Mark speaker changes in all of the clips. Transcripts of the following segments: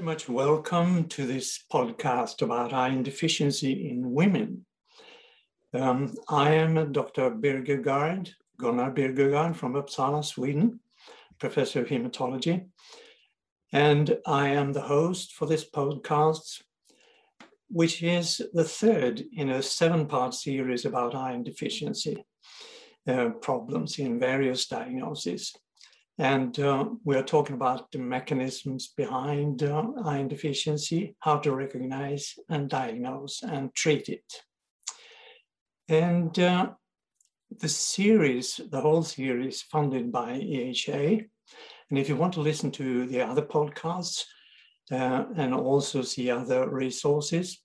Speaker 1: Very much welcome to this podcast about iron deficiency in women. Um, I am Dr. Birgegård, Gunnar Birgegård from Uppsala, Sweden, professor of hematology. And I am the host for this podcast, which is the third in a seven part series about iron deficiency uh, problems in various diagnoses. And uh, we are talking about the mechanisms behind uh, iron deficiency, how to recognize and diagnose and treat it. And uh, the series, the whole series, funded by EHA. And if you want to listen to the other podcasts uh, and also see other resources,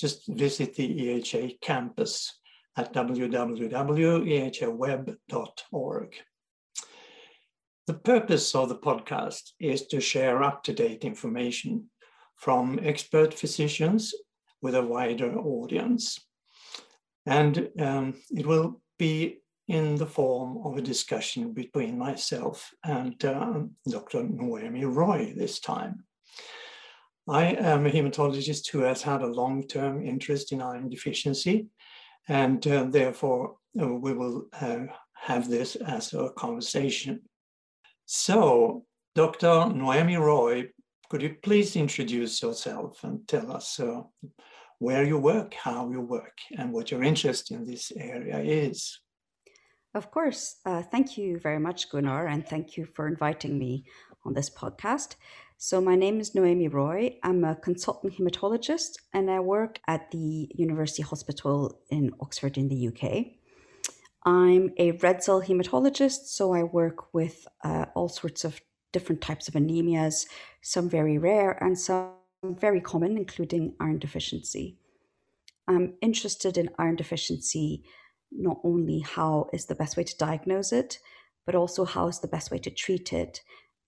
Speaker 1: just visit the EHA campus at www.ehaweb.org. The purpose of the podcast is to share up to date information from expert physicians with a wider audience. And um, it will be in the form of a discussion between myself and uh, Dr. Noemi Roy this time. I am a hematologist who has had a long term interest in iron deficiency, and uh, therefore uh, we will uh, have this as a conversation. So, Dr. Noemi Roy, could you please introduce yourself and tell us uh, where you work, how you work, and what your interest in this area is.
Speaker 2: Of course. Uh, thank you very much, Gunnar, and thank you for inviting me on this podcast. So, my name is Noemi Roy. I'm a consultant hematologist and I work at the University Hospital in Oxford in the UK. I'm a red cell hematologist, so I work with uh, all sorts of different types of anemias, some very rare and some very common, including iron deficiency. I'm interested in iron deficiency, not only how is the best way to diagnose it, but also how is the best way to treat it.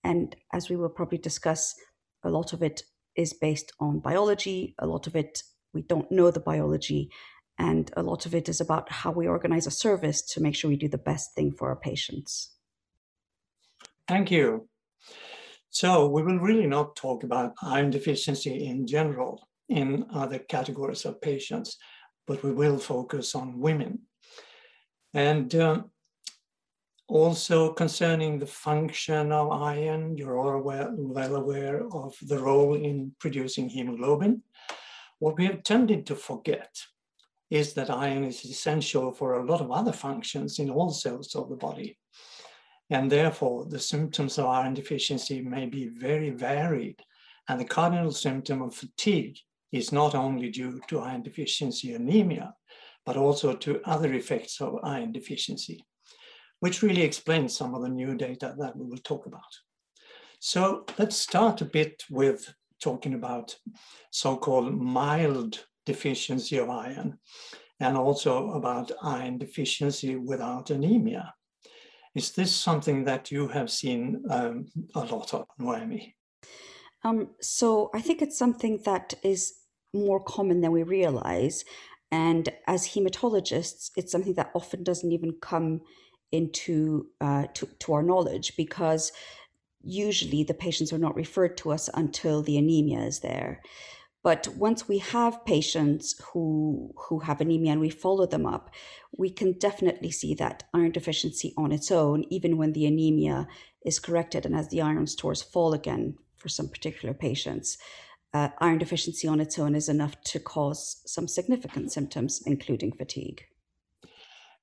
Speaker 2: And as we will probably discuss, a lot of it is based on biology, a lot of it, we don't know the biology, and a lot of it is about how we organize a service to make sure we do the best thing for our patients.
Speaker 1: Thank you. So we will really not talk about iron deficiency in general in other categories of patients, but we will focus on women. And uh, also concerning the function of iron, you're all well aware of the role in producing hemoglobin. What we have tended to forget is that iron is essential for a lot of other functions in all cells of the body. And therefore, the symptoms of iron deficiency may be very varied. And the cardinal symptom of fatigue is not only due to iron deficiency anemia, but also to other effects of iron deficiency, which really explains some of the new data that we will talk about. So let's start a bit with talking about so-called mild deficiency of iron and also about iron deficiency without anemia. Is this something that you have seen um, a lot of, Noemi?
Speaker 2: Um, so I think it's something that is more common than we realize. And as hematologists, it's something that often doesn't even come into uh, to, to our knowledge because usually the patients are not referred to us until the anemia is there. But once we have patients who who have anemia and we follow them up, we can definitely see that iron deficiency on its own, even when the anemia is corrected and as the iron stores fall again for some particular patients, uh, iron deficiency on its own is enough to cause some significant symptoms, including fatigue.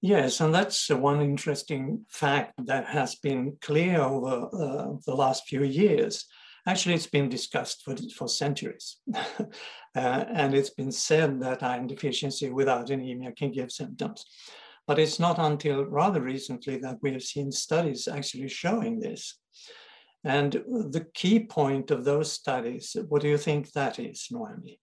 Speaker 1: Yes, and that's one interesting fact that has been clear over uh, the last few years Actually, it's been discussed for, for centuries. uh, and it's been said that iron deficiency without anemia can give symptoms. But it's not until rather recently that we have seen studies actually showing this. And the key point of those studies, what do you think that is, Noemi?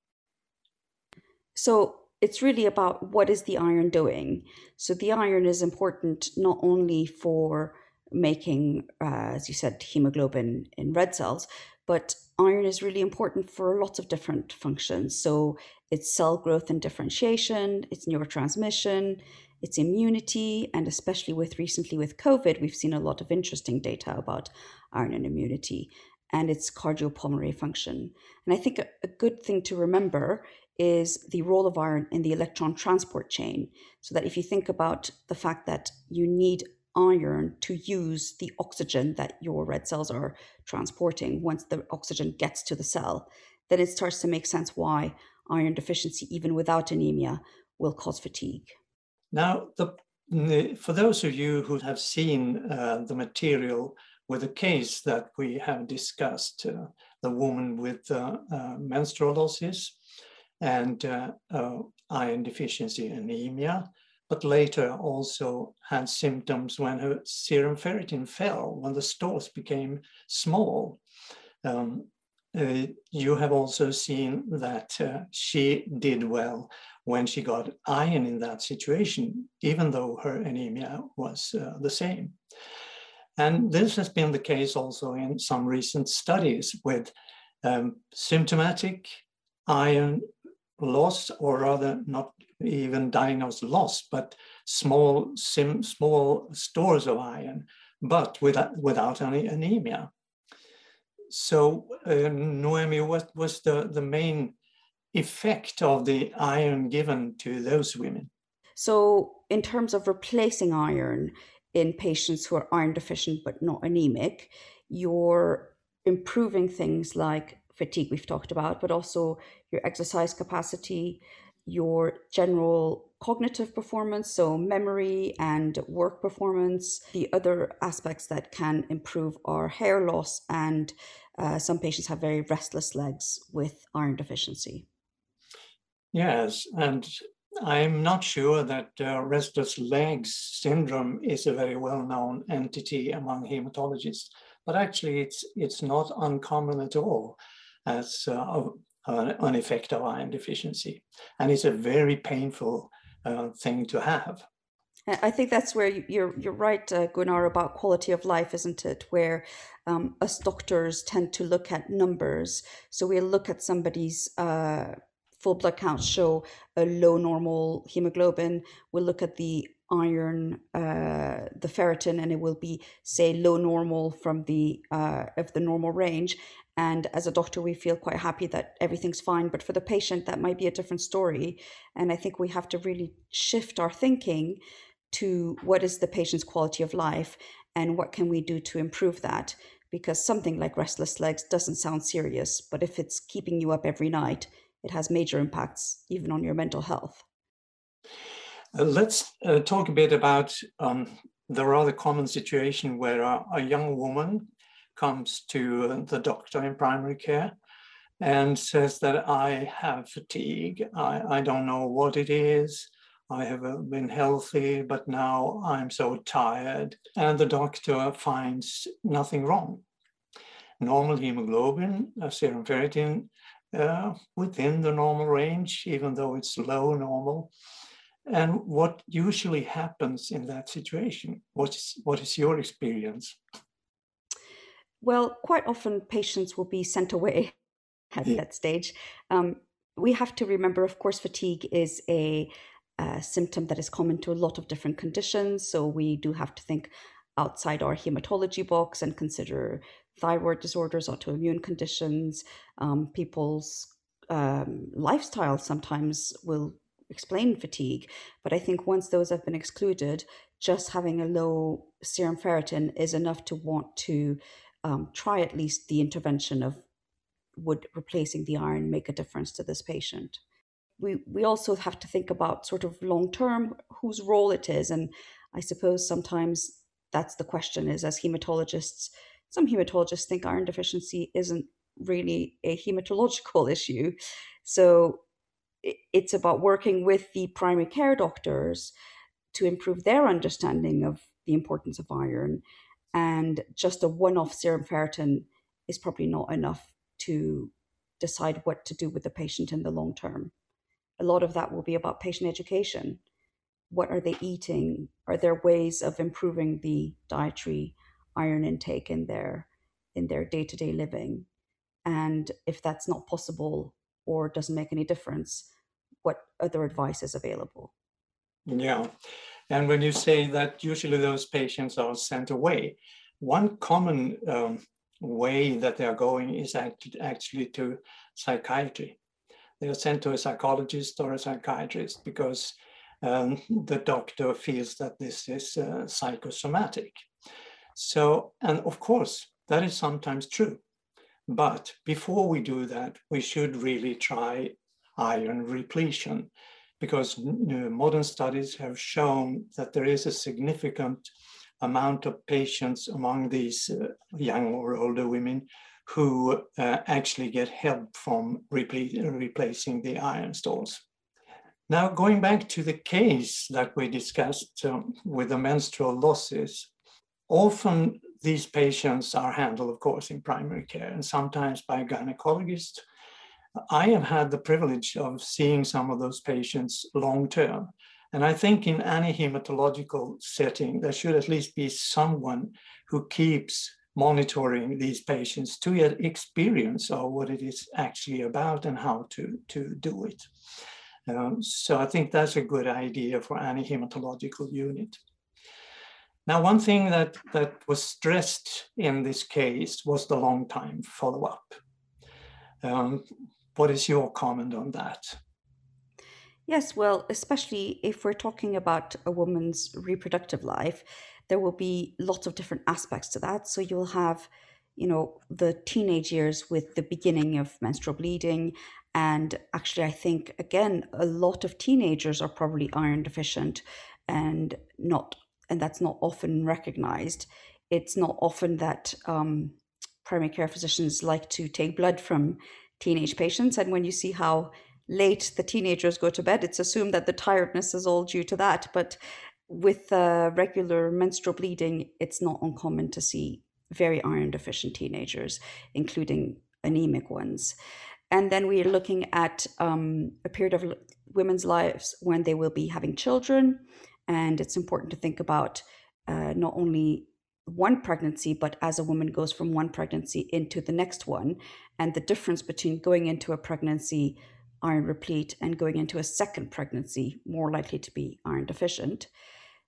Speaker 2: So it's really about what is the iron doing. So the iron is important not only for making, uh, as you said, hemoglobin in red cells, but iron is really important for lots of different functions. So it's cell growth and differentiation, it's neurotransmission, it's immunity, and especially with recently with COVID, we've seen a lot of interesting data about iron and immunity. and its cardiopulmonary function. And I think a, a good thing to remember is the role of iron in the electron transport chain. So that if you think about the fact that you need iron to use the oxygen that your red cells are transporting once the oxygen gets to the cell, then it starts to make sense why iron deficiency, even without anemia, will cause fatigue.
Speaker 1: Now, the, for those of you who have seen uh, the material with the case that we have discussed, uh, the woman with uh, menstrual losses and uh, uh, iron deficiency anemia, but later also had symptoms when her serum ferritin fell, when the stores became small. Um, uh, you have also seen that uh, she did well when she got iron in that situation, even though her anemia was uh, the same. And this has been the case also in some recent studies with um, symptomatic iron loss, or rather not even diagnosed loss, but small, sim, small stores of iron, but without, without any anemia. So, uh, Noemi, what was the, the main effect of the iron given to those women?
Speaker 2: So, in terms of replacing iron in patients who are iron deficient but not anemic, you're improving things like fatigue, we've talked about, but also your exercise capacity, your general cognitive performance, so memory and work performance. The other aspects that can improve are hair loss, and uh, some patients have very restless legs with iron deficiency.
Speaker 1: Yes, and I'm not sure that uh, restless legs syndrome is a very well-known entity among hematologists, but actually it's it's not uncommon at all as uh, an effect of iron deficiency, and it's a very painful uh, thing to have.
Speaker 2: I think that's where you're you're right, uh, Gunnar, about quality of life, isn't it? Where um, us doctors tend to look at numbers, so we look at somebody's uh, full blood counts show a low normal hemoglobin. We'll look at the iron, uh, the ferritin, and it will be say low normal from the uh, of the normal range. And as a doctor, we feel quite happy that everything's fine. But for the patient, that might be a different story. And I think we have to really shift our thinking to what is the patient's quality of life and what can we do to improve that because something like restless legs doesn't sound serious but if it's keeping you up every night it has major impacts even on your mental health.
Speaker 1: Uh, let's uh, talk a bit about um, the rather common situation where a, a young woman comes to the doctor in primary care and says that I have fatigue. I, I don't know what it is. I have uh, been healthy, but now I'm so tired. And the doctor finds nothing wrong. Normal hemoglobin, serum ferritin uh, within the normal range, even though it's low normal. And what usually happens in that situation? What is, what is your experience?
Speaker 2: Well, quite often patients will be sent away at yeah. that stage. Um, we have to remember, of course, fatigue is a, a symptom that is common to a lot of different conditions. So we do have to think outside our hematology box and consider thyroid disorders, autoimmune conditions, um, people's um, lifestyle sometimes will explain fatigue. But I think once those have been excluded, just having a low serum ferritin is enough to want to um, try at least the intervention of would replacing the iron make a difference to this patient. We, we also have to think about sort of long term whose role it is. And I suppose sometimes that's the question is as hematologists, some hematologists think iron deficiency isn't really a hematological issue. So it's about working with the primary care doctors to improve their understanding of the importance of iron. And just a one off serum ferritin is probably not enough to decide what to do with the patient in the long term. A lot of that will be about patient education. What are they eating? Are there ways of improving the dietary iron intake in their in their day-to-day living and if that's not possible or doesn't make any difference what other advice is available
Speaker 1: yeah and when you say that usually those patients are sent away one common um, way that they are going is actually, actually to psychiatry. They are sent to a psychologist or a psychiatrist because um, the doctor feels that this is uh, psychosomatic. So, and of course, that is sometimes true. But before we do that, we should really try iron repletion because modern studies have shown that there is a significant amount of patients among these uh, young or older women who uh, actually get help from repl replacing the iron stores. Now, going back to the case that we discussed um, with the menstrual losses, often these patients are handled, of course, in primary care and sometimes by a gynecologist. I have had the privilege of seeing some of those patients long term. And I think in any hematological setting, there should at least be someone who keeps monitoring these patients to get experience of what it is actually about and how to, to do it. Um, so I think that's a good idea for any hematological unit. Now, one thing that, that was stressed in this case was the long time follow-up. Um, what is your comment on that?
Speaker 2: Yes, well, especially if we're talking about a woman's reproductive life, there will be lots of different aspects to that. So you'll have, you know, the teenage years with the beginning of menstrual bleeding. And actually, I think, again, a lot of teenagers are probably iron deficient and not, and that's not often recognized. It's not often that um, primary care physicians like to take blood from teenage patients. And when you see how late the teenagers go to bed, it's assumed that the tiredness is all due to that. But with uh, regular menstrual bleeding, it's not uncommon to see very iron deficient teenagers, including anemic ones. And then we are looking at um, a period of women's lives when they will be having children. And it's important to think about uh, not only one pregnancy, but as a woman goes from one pregnancy into the next one, and the difference between going into a pregnancy iron replete and going into a second pregnancy more likely to be iron deficient.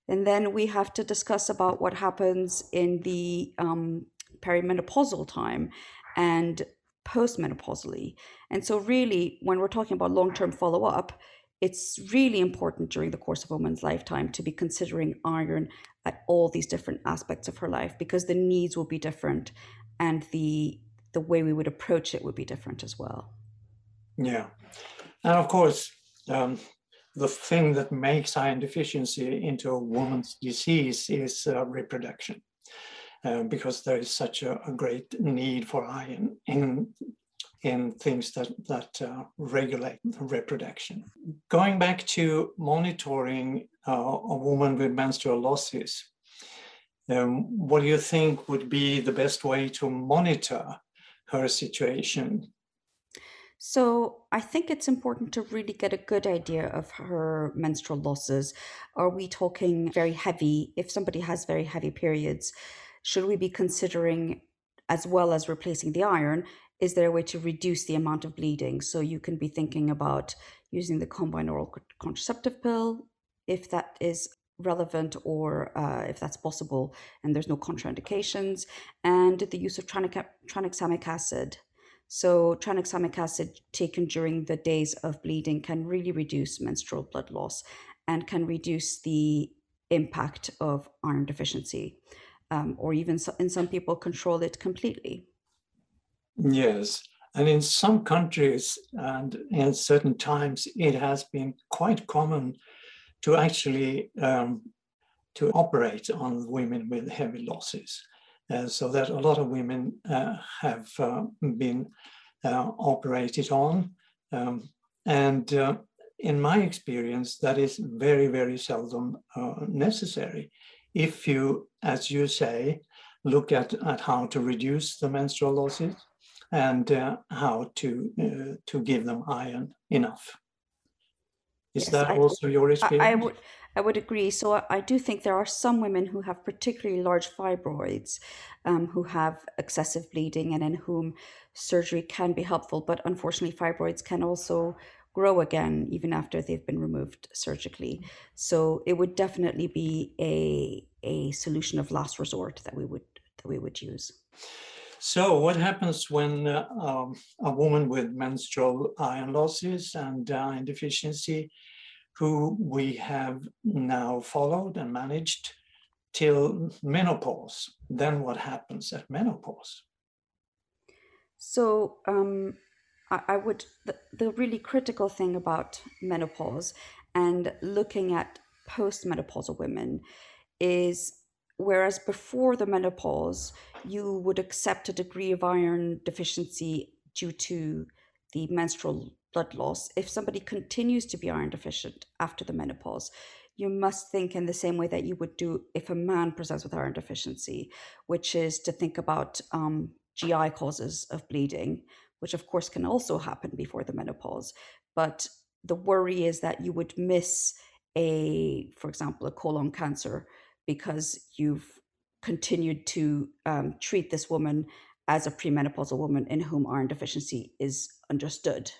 Speaker 2: And then we have to discuss about what happens in the um, perimenopausal time and postmenopausally. And so, really, when we're talking about long term follow up, it's really important during the course of a woman's lifetime to be considering iron at all these different aspects of her life because the needs will be different and the the way we would approach it would be different as well.
Speaker 1: Yeah, and of course, um, the thing that makes iron deficiency into a woman's disease is uh, reproduction, uh, because there is such a, a, great need for iron in in things that that uh, regulate reproduction. Going back to monitoring uh, a woman with menstrual losses, um, what do you think would be the best way to monitor her situation
Speaker 2: so I think it's important to really get a good idea of her menstrual losses. Are we talking very heavy? If somebody has very heavy periods, should we be considering, as well as replacing the iron, is there a way to reduce the amount of bleeding? So you can be thinking about using the combined oral contraceptive pill, if that is relevant or uh, if that's possible and there's no contraindications, and the use of tranexamic acid so, tranexamic acid taken during the days of bleeding can really reduce menstrual blood loss and can reduce the impact of iron deficiency, um, or even so, in some people, control it completely.
Speaker 1: Yes. And in some countries and in certain times, it has been quite common to actually um, to operate on women with heavy losses. Uh, so that a lot of women uh, have uh, been operated on. Um, and in my experience, that is very, very seldom necessary. If you, as you say, look at, at how to reduce the menstrual losses and uh, how to uh, to give them iron enough. Is yes, that I, also your experience?
Speaker 2: I, I, would I would agree. So I do think there are some women who have particularly large fibroids, um, who have excessive bleeding, and in whom surgery can be helpful. But unfortunately, fibroids can also grow again even after they've been removed surgically. So it would definitely be a a solution of last resort that we would that we would use.
Speaker 1: So what happens when uh, um, a woman with menstrual iron losses and iron deficiency, who we have now followed and managed till menopause, then what happens at menopause?
Speaker 2: So um, I, I, would, the, the really critical thing about menopause and looking at postmenopausal women is whereas before the menopause, you would accept a degree of iron deficiency due to the menstrual blood loss. If somebody continues to be iron deficient after the menopause, you must think in the same way that you would do if a man presents with iron deficiency, which is to think about um, GI causes of bleeding, which of course can also happen before the menopause. But the worry is that you would miss a, for example, a colon cancer because you've continued to um, treat this woman as a premenopausal woman in whom iron deficiency is understood.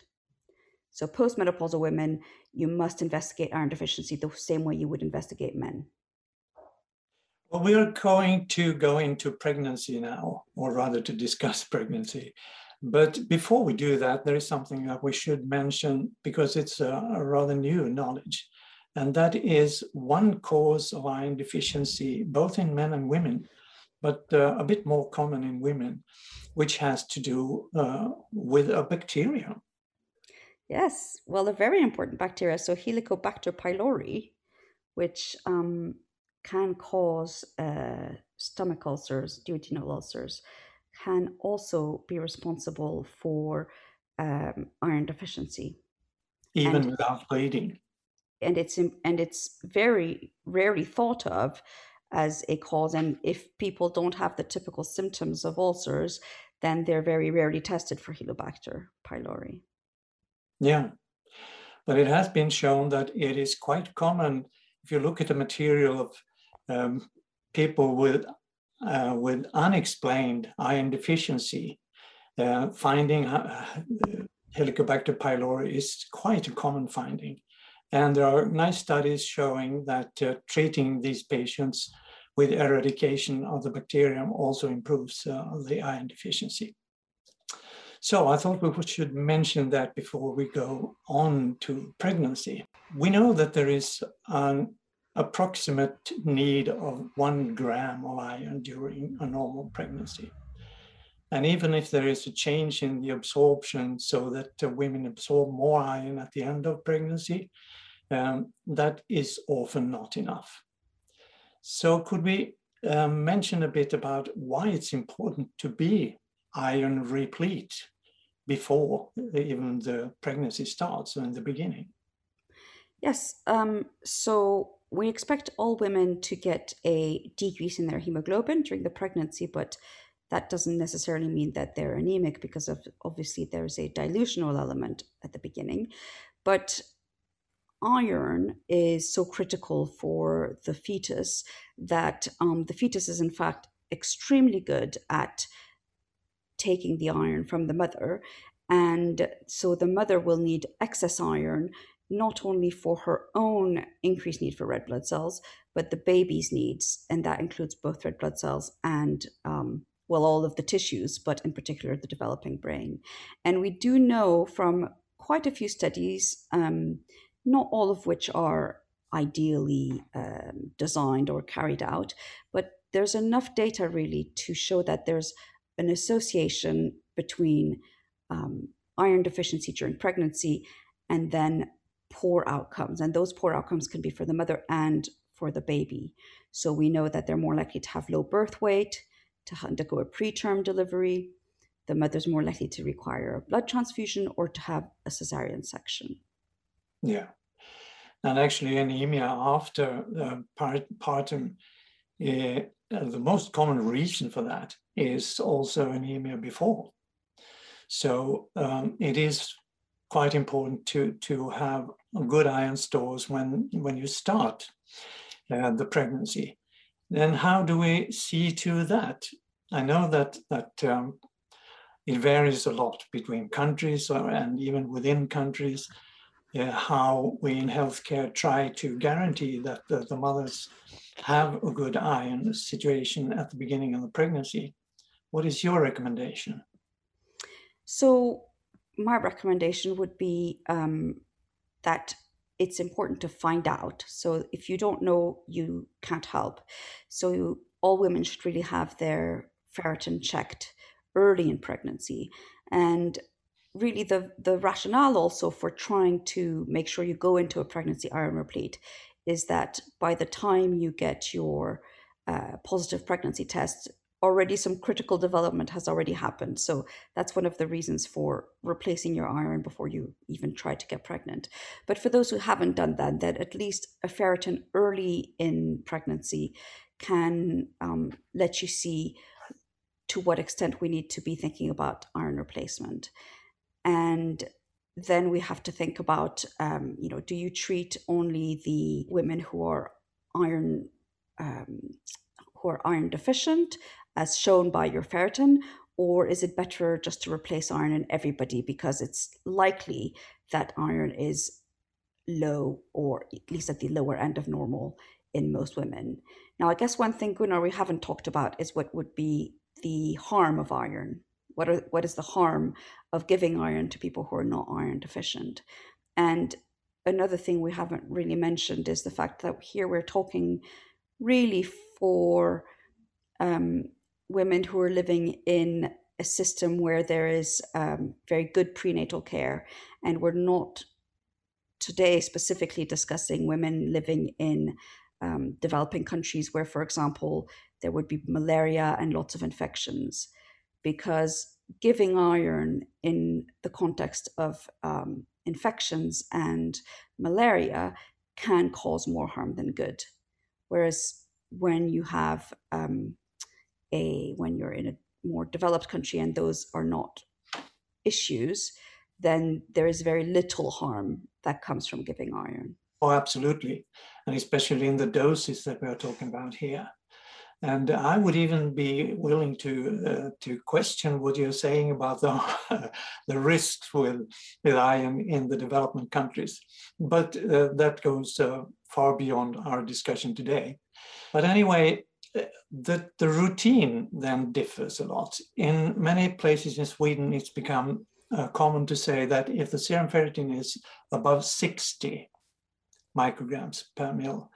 Speaker 2: So, postmenopausal women, you must investigate iron deficiency the same way you would investigate men.
Speaker 1: Well, we are going to go into pregnancy now, or rather to discuss pregnancy. But before we do that, there is something that we should mention because it's a, a rather new knowledge. And that is one cause of iron deficiency, both in men and women, but uh, a bit more common in women, which has to do uh, with a bacteria.
Speaker 2: Yes, well, a very important bacteria. So, Helicobacter pylori, which um, can cause uh, stomach ulcers, duodenal ulcers, can also be responsible for um, iron deficiency.
Speaker 1: Even and, without bleeding
Speaker 2: and it's and it's very rarely thought of as a cause and if people don't have the typical symptoms of ulcers then they're very rarely tested for helicobacter pylori.
Speaker 1: Yeah. But it has been shown that it is quite common. If you look at the material of um, people with uh, with unexplained iron deficiency uh, finding uh, helicobacter pylori is quite a common finding and there are nice studies showing that uh, treating these patients with eradication of the bacterium also improves uh, the iron deficiency. So I thought we should mention that before we go on to pregnancy. We know that there is an approximate need of one gram of iron during a normal pregnancy. And even if there is a change in the absorption so that uh, women absorb more iron at the end of pregnancy, um, that is often not enough. So could we um, mention a bit about why it's important to be iron replete before even the pregnancy starts, so in the beginning?
Speaker 2: Yes. Um, so we expect all women to get a decrease in their hemoglobin during the pregnancy, but that doesn't necessarily mean that they're anemic because of obviously there's a dilutional element at the beginning. But iron is so critical for the fetus that um, the fetus is in fact extremely good at taking the iron from the mother. And so the mother will need excess iron not only for her own increased need for red blood cells but the baby's needs. And that includes both red blood cells and um, well all of the tissues but in particular the developing brain. And we do know from quite a few studies um, not all of which are ideally um, designed or carried out, but there's enough data really to show that there's an association between um, iron deficiency during pregnancy and then poor outcomes. And those poor outcomes can be for the mother and for the baby. So we know that they're more likely to have low birth weight, to undergo a preterm delivery. The mother's more likely to require a blood transfusion or to have a cesarean section.
Speaker 1: Yeah. And actually, anemia after uh, partum, uh, the most common reason for that is also anemia before. So um, it is quite important to, to have good iron stores when, when you start uh, the pregnancy. Then how do we see to that? I know that, that um, it varies a lot between countries or, and even within countries uh, how we in healthcare try to guarantee that the, the, mothers have a good eye on the situation at the beginning of the pregnancy. What is your recommendation?
Speaker 2: So, my recommendation would be um, that it's important to find out. So, if you don't know, you can't help. So, all women should really have their ferritin checked early in pregnancy. And really the the rationale also for trying to make sure you go into a pregnancy iron replete is that by the time you get your uh, positive pregnancy test already some critical development has already happened. So that's one of the reasons for replacing your iron before you even try to get pregnant. But for those who haven't done that that at least a ferritin early in pregnancy can um, let you see to what extent we need to be thinking about iron replacement and then we have to think about um, you know do you treat only the women who are iron um, who are iron deficient as shown by your ferritin or is it better just to replace iron in everybody because it's likely that iron is low or at least at the lower end of normal in most women? Now i guess one thing gunnar we haven't talked about is what would be the harm of iron what are what is the harm of giving iron to people who are not iron deficient? And another thing we haven't really mentioned is the fact that here we're talking really for um, women who are living in a system where there is um, very good prenatal care, and we're not today specifically discussing women living in um, developing countries where, for example, there would be malaria and lots of infections because giving iron in the context of um, infections and malaria can cause more harm than good. Whereas when you have um, a when you're in a more developed country and those are not issues, then there is very little harm that comes from giving iron.
Speaker 1: Oh, absolutely, and especially in the doses that we are talking about here. And I would even be willing to uh, to question what you're saying about the the risks with with iron in the development countries, but uh, that goes uh, far beyond our discussion today. But anyway, uh, the the routine then differs a lot. In many places in Sweden, it's become uh, common to say that if the serum ferritin is above 60 micrograms per mil,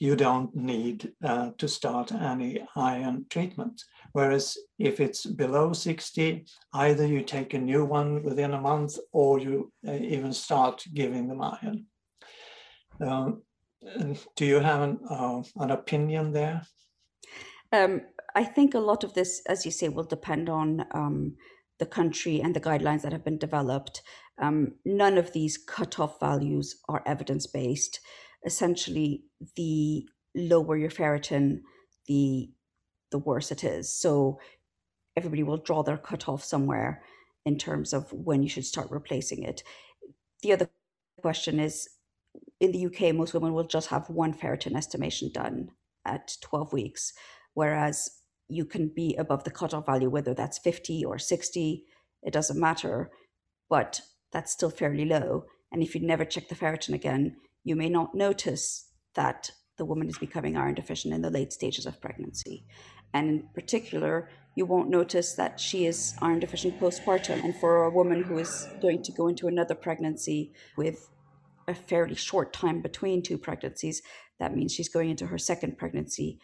Speaker 1: you don't need uh, to start any iron treatment. Whereas if it's below 60, either you take a new one within a month or you uh, even start giving them iron. Um, do you have an, uh, an opinion there?
Speaker 2: Um, I think a lot of this, as you say, will depend on um, the country and the guidelines that have been developed. Um, none of these cutoff values are evidence based essentially the lower your ferritin, the the worse it is. So everybody will draw their cutoff somewhere in terms of when you should start replacing it. The other question is in the UK, most women will just have one ferritin estimation done at 12 weeks, whereas you can be above the cutoff value, whether that's 50 or 60, it doesn't matter, but that's still fairly low. And if you never check the ferritin again, you may not notice that the woman is becoming iron deficient in the late stages of pregnancy. And in particular, you won't notice that she is iron deficient postpartum. And for a woman who is going to go into another pregnancy with a fairly short time between two pregnancies, that means she's going into her second pregnancy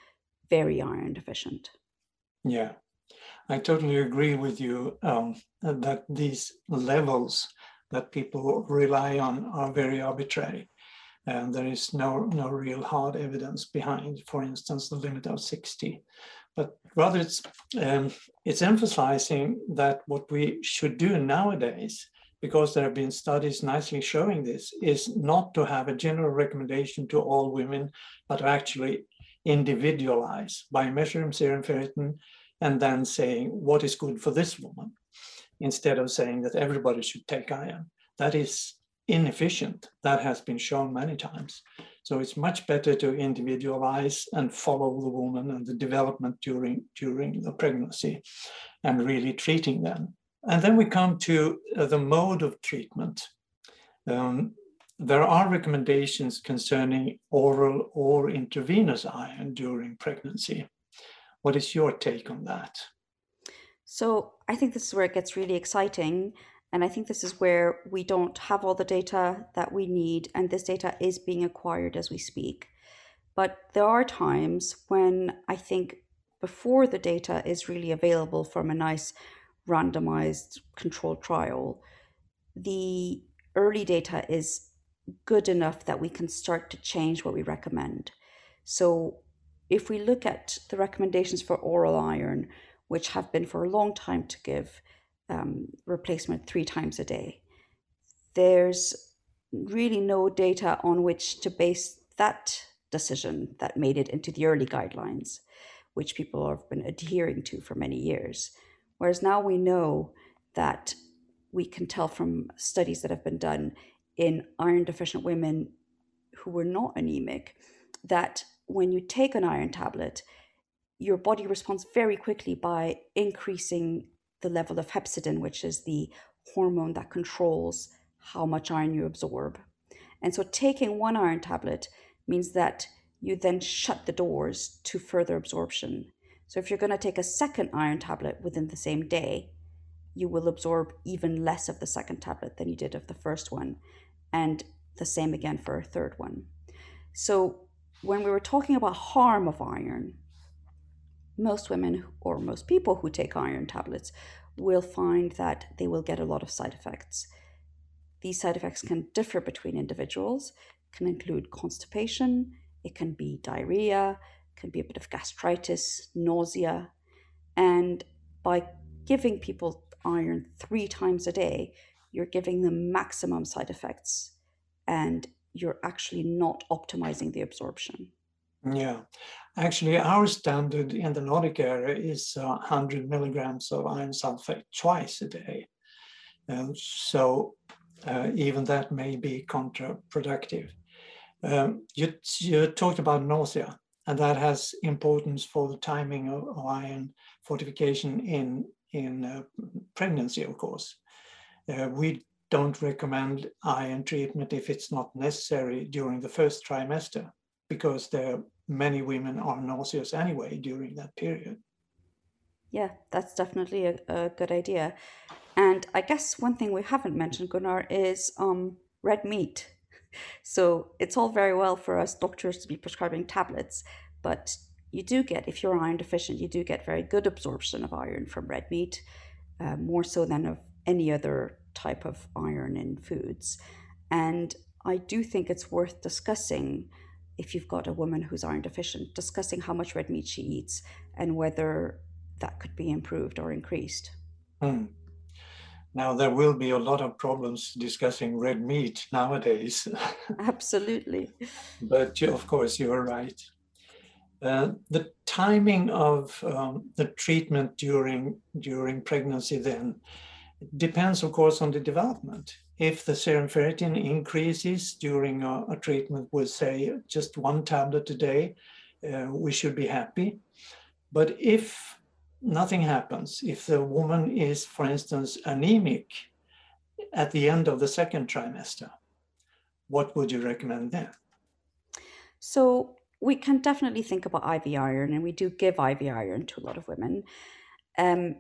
Speaker 2: very iron deficient.
Speaker 1: Yeah, I totally agree with you um, that these levels that people rely on are very arbitrary and there is no, no real hard evidence behind, for instance, the limit of 60. But rather it's, um, it's emphasizing that what we should do nowadays, because there have been studies nicely showing this, is not to have a general recommendation to all women, but to actually individualize by measuring serum ferritin and then saying what is good for this woman, instead of saying that everybody should take iron. That is inefficient. That has been shown many times. So it's much better to individualize and follow the woman and the development during, during the pregnancy and really treating them. And then we come to uh, the mode of treatment. Um, there are recommendations concerning oral or intravenous iron during pregnancy. What is your take on that?
Speaker 2: So I think this is where it gets really exciting. And I think this is where we don't have all the data that we need, and this data is being acquired as we speak. But there are times when I think before the data is really available from a nice randomized controlled trial, the early data is good enough that we can start to change what we recommend. So if we look at the recommendations for oral iron, which have been for a long time to give um, replacement three times a day, there's really no data on which to base that decision that made it into the early guidelines, which people have been adhering to for many years. Whereas now we know that we can tell from studies that have been done in iron deficient women who were not anemic that when you take an iron tablet, your body responds very quickly by increasing the level of hepcidin, which is the hormone that controls how much iron you absorb. And so taking one iron tablet means that you then shut the doors to further absorption. So if you're going to take a second iron tablet within the same day, you will absorb even less of the second tablet than you did of the first one. And the same again for a third one. So when we were talking about harm of iron, most women or most people who take iron tablets will find that they will get a lot of side effects. These side effects can differ between individuals, can include constipation, it can be diarrhea, can be a bit of gastritis, nausea. And by giving people iron three times a day, you're giving them maximum side effects and you're actually not optimizing the absorption.
Speaker 1: Yeah, actually, our standard in the Nordic area is uh, 100 milligrams of iron sulfate twice a day. Um, so uh, even that may be counterproductive. Um, you, you talked about nausea, and that has importance for the timing of, of iron fortification in, in uh, pregnancy, of course. Uh, we don't recommend iron treatment if it's not necessary during the first trimester because there many women are nauseous anyway during that period.
Speaker 2: Yeah, that's definitely a, a good idea. And I guess one thing we haven't mentioned, Gunnar, is um, red meat. So it's all very well for us doctors to be prescribing tablets, but you do get, if you're iron deficient, you do get very good absorption of iron from red meat, uh, more so than of any other type of iron in foods. And I do think it's worth discussing if you've got a woman who's iron deficient, discussing how much red meat she eats and whether that could be improved or increased.
Speaker 1: Hmm. Now, there will be a lot of problems discussing red meat nowadays.
Speaker 2: Absolutely.
Speaker 1: but of course, you're right. Uh, the timing of um, the treatment during during pregnancy then depends, of course, on the development. If the serum ferritin increases during a, a treatment with, say, just one tablet a day, uh, we should be happy. But if nothing happens, if the woman is, for instance, anemic at the end of the second trimester, what would you recommend then?
Speaker 2: So we can definitely think about IV iron, and we do give IV iron to a lot of women. Um,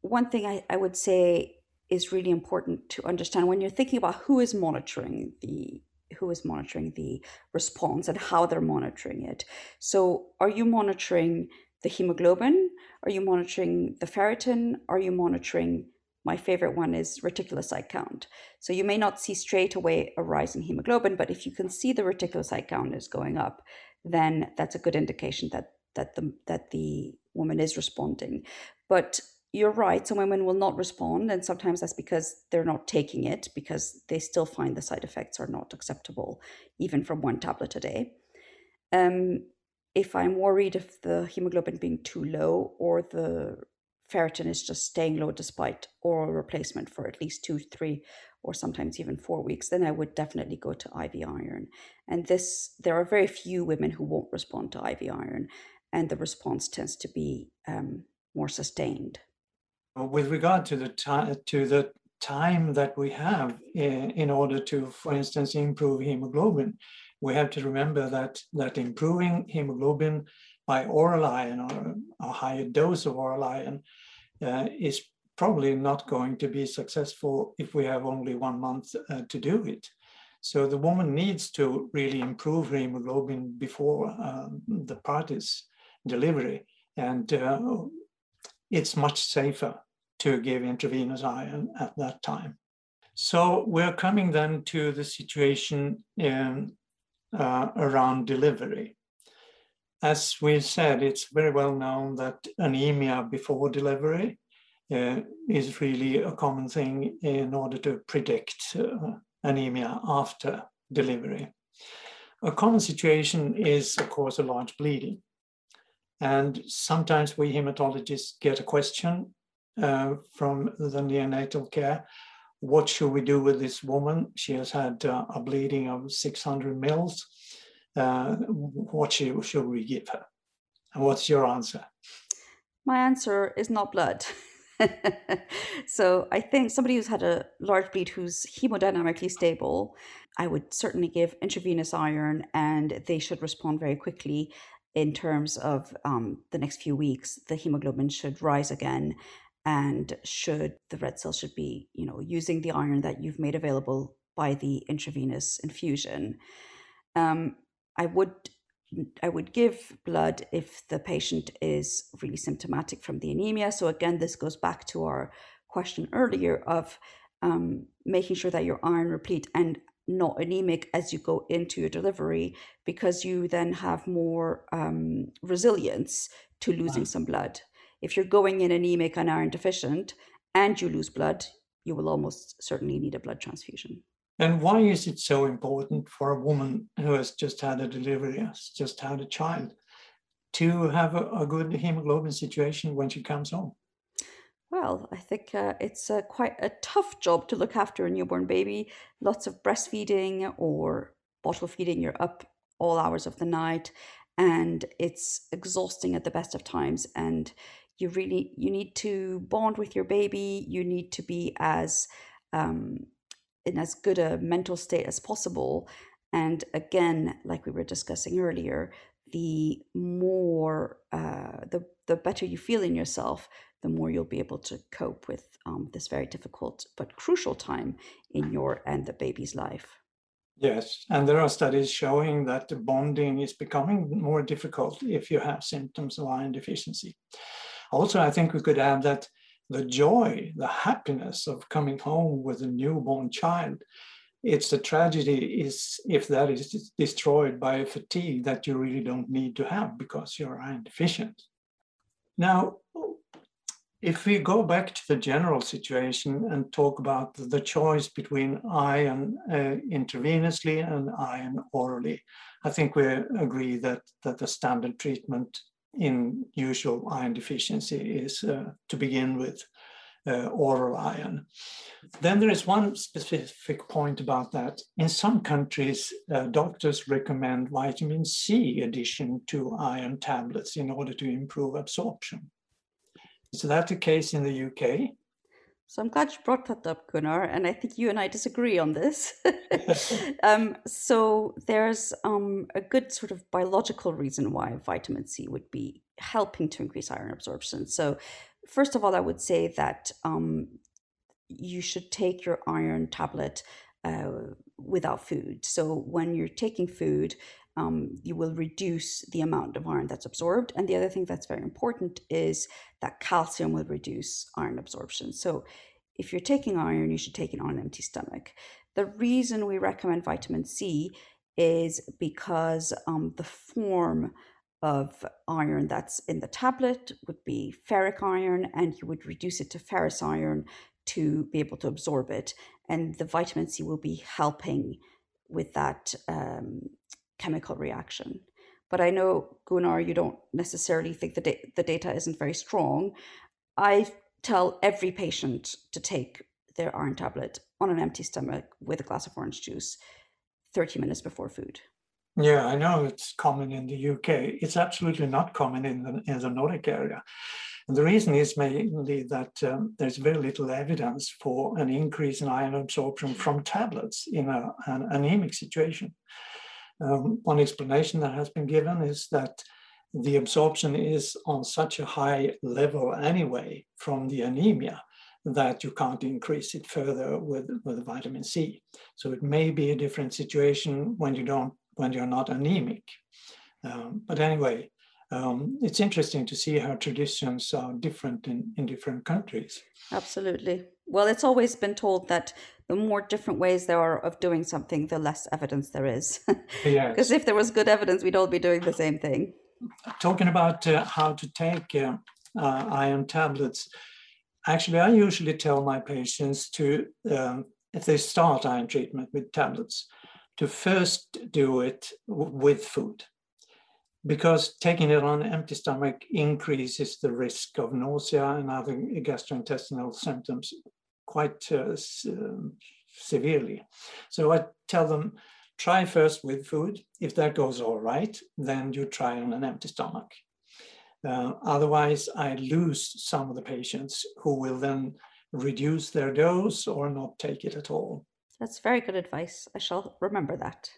Speaker 2: one thing I, I would say is really important to understand when you're thinking about who is monitoring the who is monitoring the response and how they're monitoring it. So, are you monitoring the hemoglobin? Are you monitoring the ferritin? Are you monitoring? My favorite one is reticulocyte count. So, you may not see straight away a rise in hemoglobin, but if you can see the reticulocyte count is going up, then that's a good indication that that the that the woman is responding. But you're right, some women will not respond, and sometimes that's because they're not taking it because they still find the side effects are not acceptable, even from one tablet a day. Um, if I'm worried of the hemoglobin being too low or the ferritin is just staying low despite oral replacement for at least two, three, or sometimes even four weeks, then I would definitely go to IV iron. And this, there are very few women who won't respond to IV iron, and the response tends to be um, more sustained
Speaker 1: with regard to the time to the time that we have in, in order to, for instance, improve hemoglobin, we have to remember that that improving hemoglobin by oral iron or a higher dose of oral iron uh, is probably not going to be successful if we have only one month uh, to do it. So the woman needs to really improve her hemoglobin before um, the party's delivery. And uh, it's much safer to give intravenous iron at that time. So we're coming then to the situation in, uh, around delivery. As we said, it's very well known that anemia before delivery uh, is really a common thing in order to predict uh, anemia after delivery. A common situation is, of course, a large bleeding. And sometimes we hematologists get a question uh, from the neonatal care. What should we do with this woman? She has had uh, a bleeding of 600 mils. Uh, what should, should we give her? And what's your answer?
Speaker 2: My answer is not blood. so I think somebody who's had a large bleed who's hemodynamically stable, I would certainly give intravenous iron and they should respond very quickly in terms of um, the next few weeks. The hemoglobin should rise again and should the red cell should be, you know, using the iron that you've made available by the intravenous infusion. Um, I would I would give blood if the patient is really symptomatic from the anemia. So, again, this goes back to our question earlier of um, making sure that you're iron replete and not anemic as you go into your delivery because you then have more um, resilience to losing wow. some blood. If you're going in anemic and iron deficient and you lose blood, you will almost certainly need a blood transfusion.
Speaker 1: And why is it so important for a woman who has just had a delivery, has just had a child, to have a, a good hemoglobin situation when she comes home?
Speaker 2: Well, I think uh, it's uh, quite a tough job to look after a newborn baby. Lots of breastfeeding or bottle feeding. You're up all hours of the night, and it's exhausting at the best of times. And you really you need to bond with your baby. You need to be as um, in as good a mental state as possible. And again, like we were discussing earlier, the more uh, the the better you feel in yourself, the more you'll be able to cope with um, this very difficult but crucial time in your and the baby's life.
Speaker 1: Yes, and there are studies showing that the bonding is becoming more difficult if you have symptoms of iron deficiency. Also, I think we could add that the joy, the happiness of coming home with a newborn child. It's a tragedy is if that is destroyed by a fatigue that you really don't need to have because you're iron deficient. Now, if we go back to the general situation and talk about the choice between iron uh, intravenously and iron orally, I think we agree that, that the standard treatment in usual iron deficiency is uh, to begin with uh, oral iron. Then there is one specific point about that. In some countries, uh, doctors recommend vitamin C addition to iron tablets in order to improve absorption. Is that the case in the UK?
Speaker 2: So I'm glad you brought that up, Gunnar, and I think you and I disagree on this. um, so there's um, a good sort of biological reason why vitamin C would be helping to increase iron absorption. So first of all, I would say that um, you should take your iron tablet uh, without food. So when you're taking food, um, you will reduce the amount of iron that's absorbed. And the other thing that's very important is that calcium will reduce iron absorption. So if you're taking iron, you should take it on an empty stomach. The reason we recommend vitamin C is because um, the form of iron that's in the tablet would be ferric iron, and you would reduce it to ferrous iron to be able to absorb it. And the vitamin C will be helping with that um, chemical reaction. But I know, Gunnar, you don't necessarily think the, da- the data isn't very strong. I tell every patient to take their iron tablet on an empty stomach with a glass of orange juice 30 minutes before food.
Speaker 1: Yeah, I know it's common in the UK. It's absolutely not common in the, in the Nordic area. And the reason is mainly that um, there's very little evidence for an increase in iron absorption from tablets in a, an anemic situation. Um, one explanation that has been given is that the absorption is on such a high level anyway from the anemia that you can't increase it further with, with vitamin C. So it may be a different situation when you don't when you're not anemic. Um, but anyway, um, it's interesting to see how traditions are different in, in different countries.
Speaker 2: Absolutely. Well, it's always been told that the more different ways there are of doing something, the less evidence there is.
Speaker 1: yes.
Speaker 2: Because if there was good evidence, we'd all be doing the same thing.
Speaker 1: Talking about uh, how to take uh, uh, iron tablets, actually, I usually tell my patients to, um, if they start iron treatment with tablets, to first do it with food because taking it on an empty stomach increases the risk of nausea and other gastrointestinal symptoms quite uh, um, severely. So I tell them, try first with food. If that goes all right, then you try on an empty stomach. Uh, otherwise, I lose some of the patients who will then reduce their dose or not take it at all.
Speaker 2: That's very good advice. I shall remember that.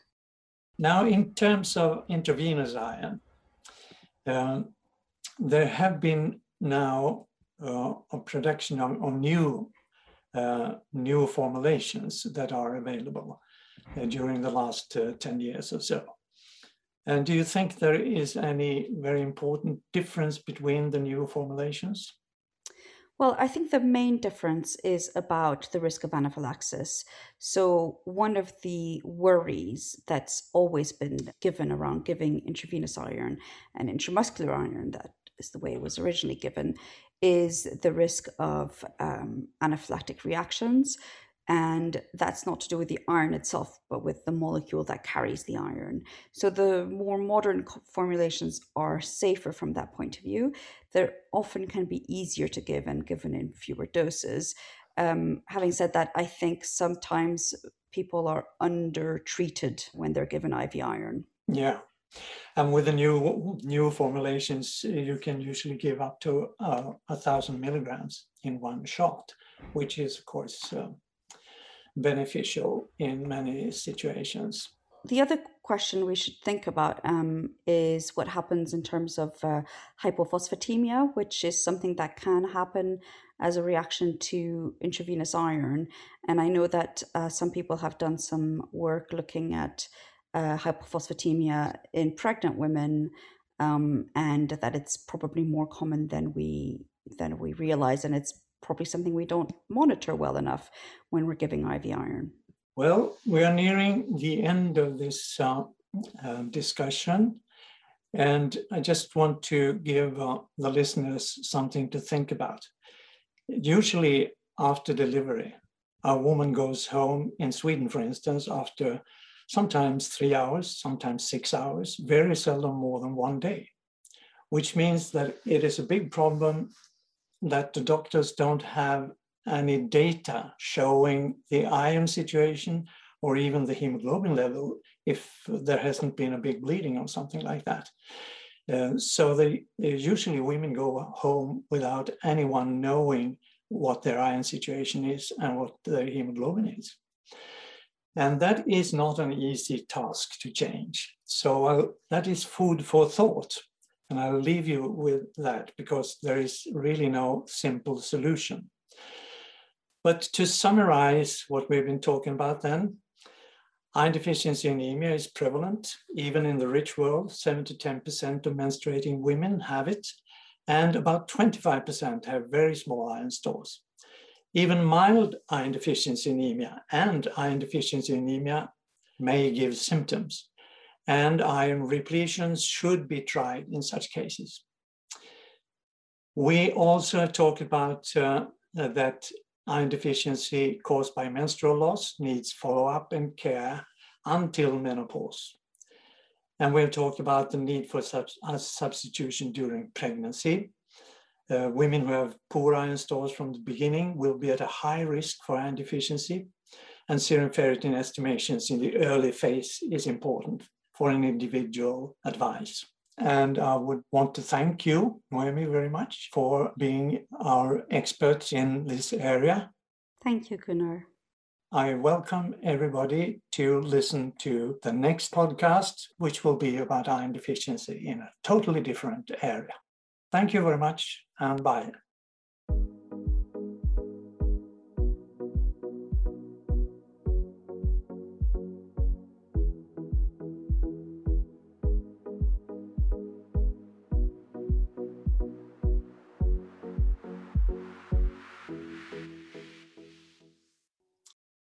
Speaker 1: Now, in terms of intravenous iron, uh, there have been now uh, a production of, of new new formulations that are available uh, during the last uh, 10 years or so. And do you think there is any very important difference between the new formulations?
Speaker 2: Well, I think the main difference is about the risk of anaphylaxis. So, one of the worries that's always been given around giving intravenous iron and intramuscular iron, that is the way it was originally given, is the risk of um, anaphylactic reactions. And that's not to do with the iron itself, but with the molecule that carries the iron. So the more modern formulations are safer from that point of view. They often can be easier to give and given in fewer doses. Um, having said that, I think sometimes people are under treated when they're given IV iron.
Speaker 1: Yeah. And with the new new formulations, you can usually give up to uh, a thousand milligrams in one shot, which is, of course, uh, beneficial in many situations.
Speaker 2: The other question we should think about um, is what happens in terms of uh, hypophosphatemia, which is something that can happen as a reaction to intravenous iron. And I know that uh, some people have done some work looking at uh, hypophosphatemia in pregnant women, um, and that it's probably more common than we than we realize, and it's probably something we don't monitor well enough when we're giving IV iron.
Speaker 1: Well, we are nearing the end of this uh, uh, discussion. And I just want to give uh, the listeners something to think about. Usually, after delivery, a woman goes home in Sweden, for instance, after sometimes three hours, sometimes six hours, very seldom more than one day, which means that it is a big problem that the doctors don't have any data showing the iron situation or even the hemoglobin level if there hasn't been a big bleeding or something like that. Uh, so they, usually women go home without anyone knowing what their iron situation is and what their hemoglobin is. And that is not an easy task to change. So uh, that is food for thought and I'll leave you with that because there is really no simple solution. But to summarize what we've been talking about then, iron deficiency anemia is prevalent, even in the rich world, 7 to 10% of menstruating women have it, and about 25% have very small iron stores. Even mild iron deficiency anemia and iron deficiency anemia may give symptoms and iron repletions should be tried in such cases. We also talk about uh, that iron deficiency caused by menstrual loss needs follow-up and care until menopause. And we've talked about the need for sub substitution during pregnancy. Uh, women who have poor iron stores from the beginning will be at a high risk for iron deficiency. And serum ferritin estimations in the early phase is important for an individual advice. And I would want to thank you, Noemi, very much for being our expert in this area.
Speaker 2: Thank you, Gunnar.
Speaker 1: I welcome everybody to listen to the next podcast, which will be about iron deficiency in a totally different area. Thank you very much and bye.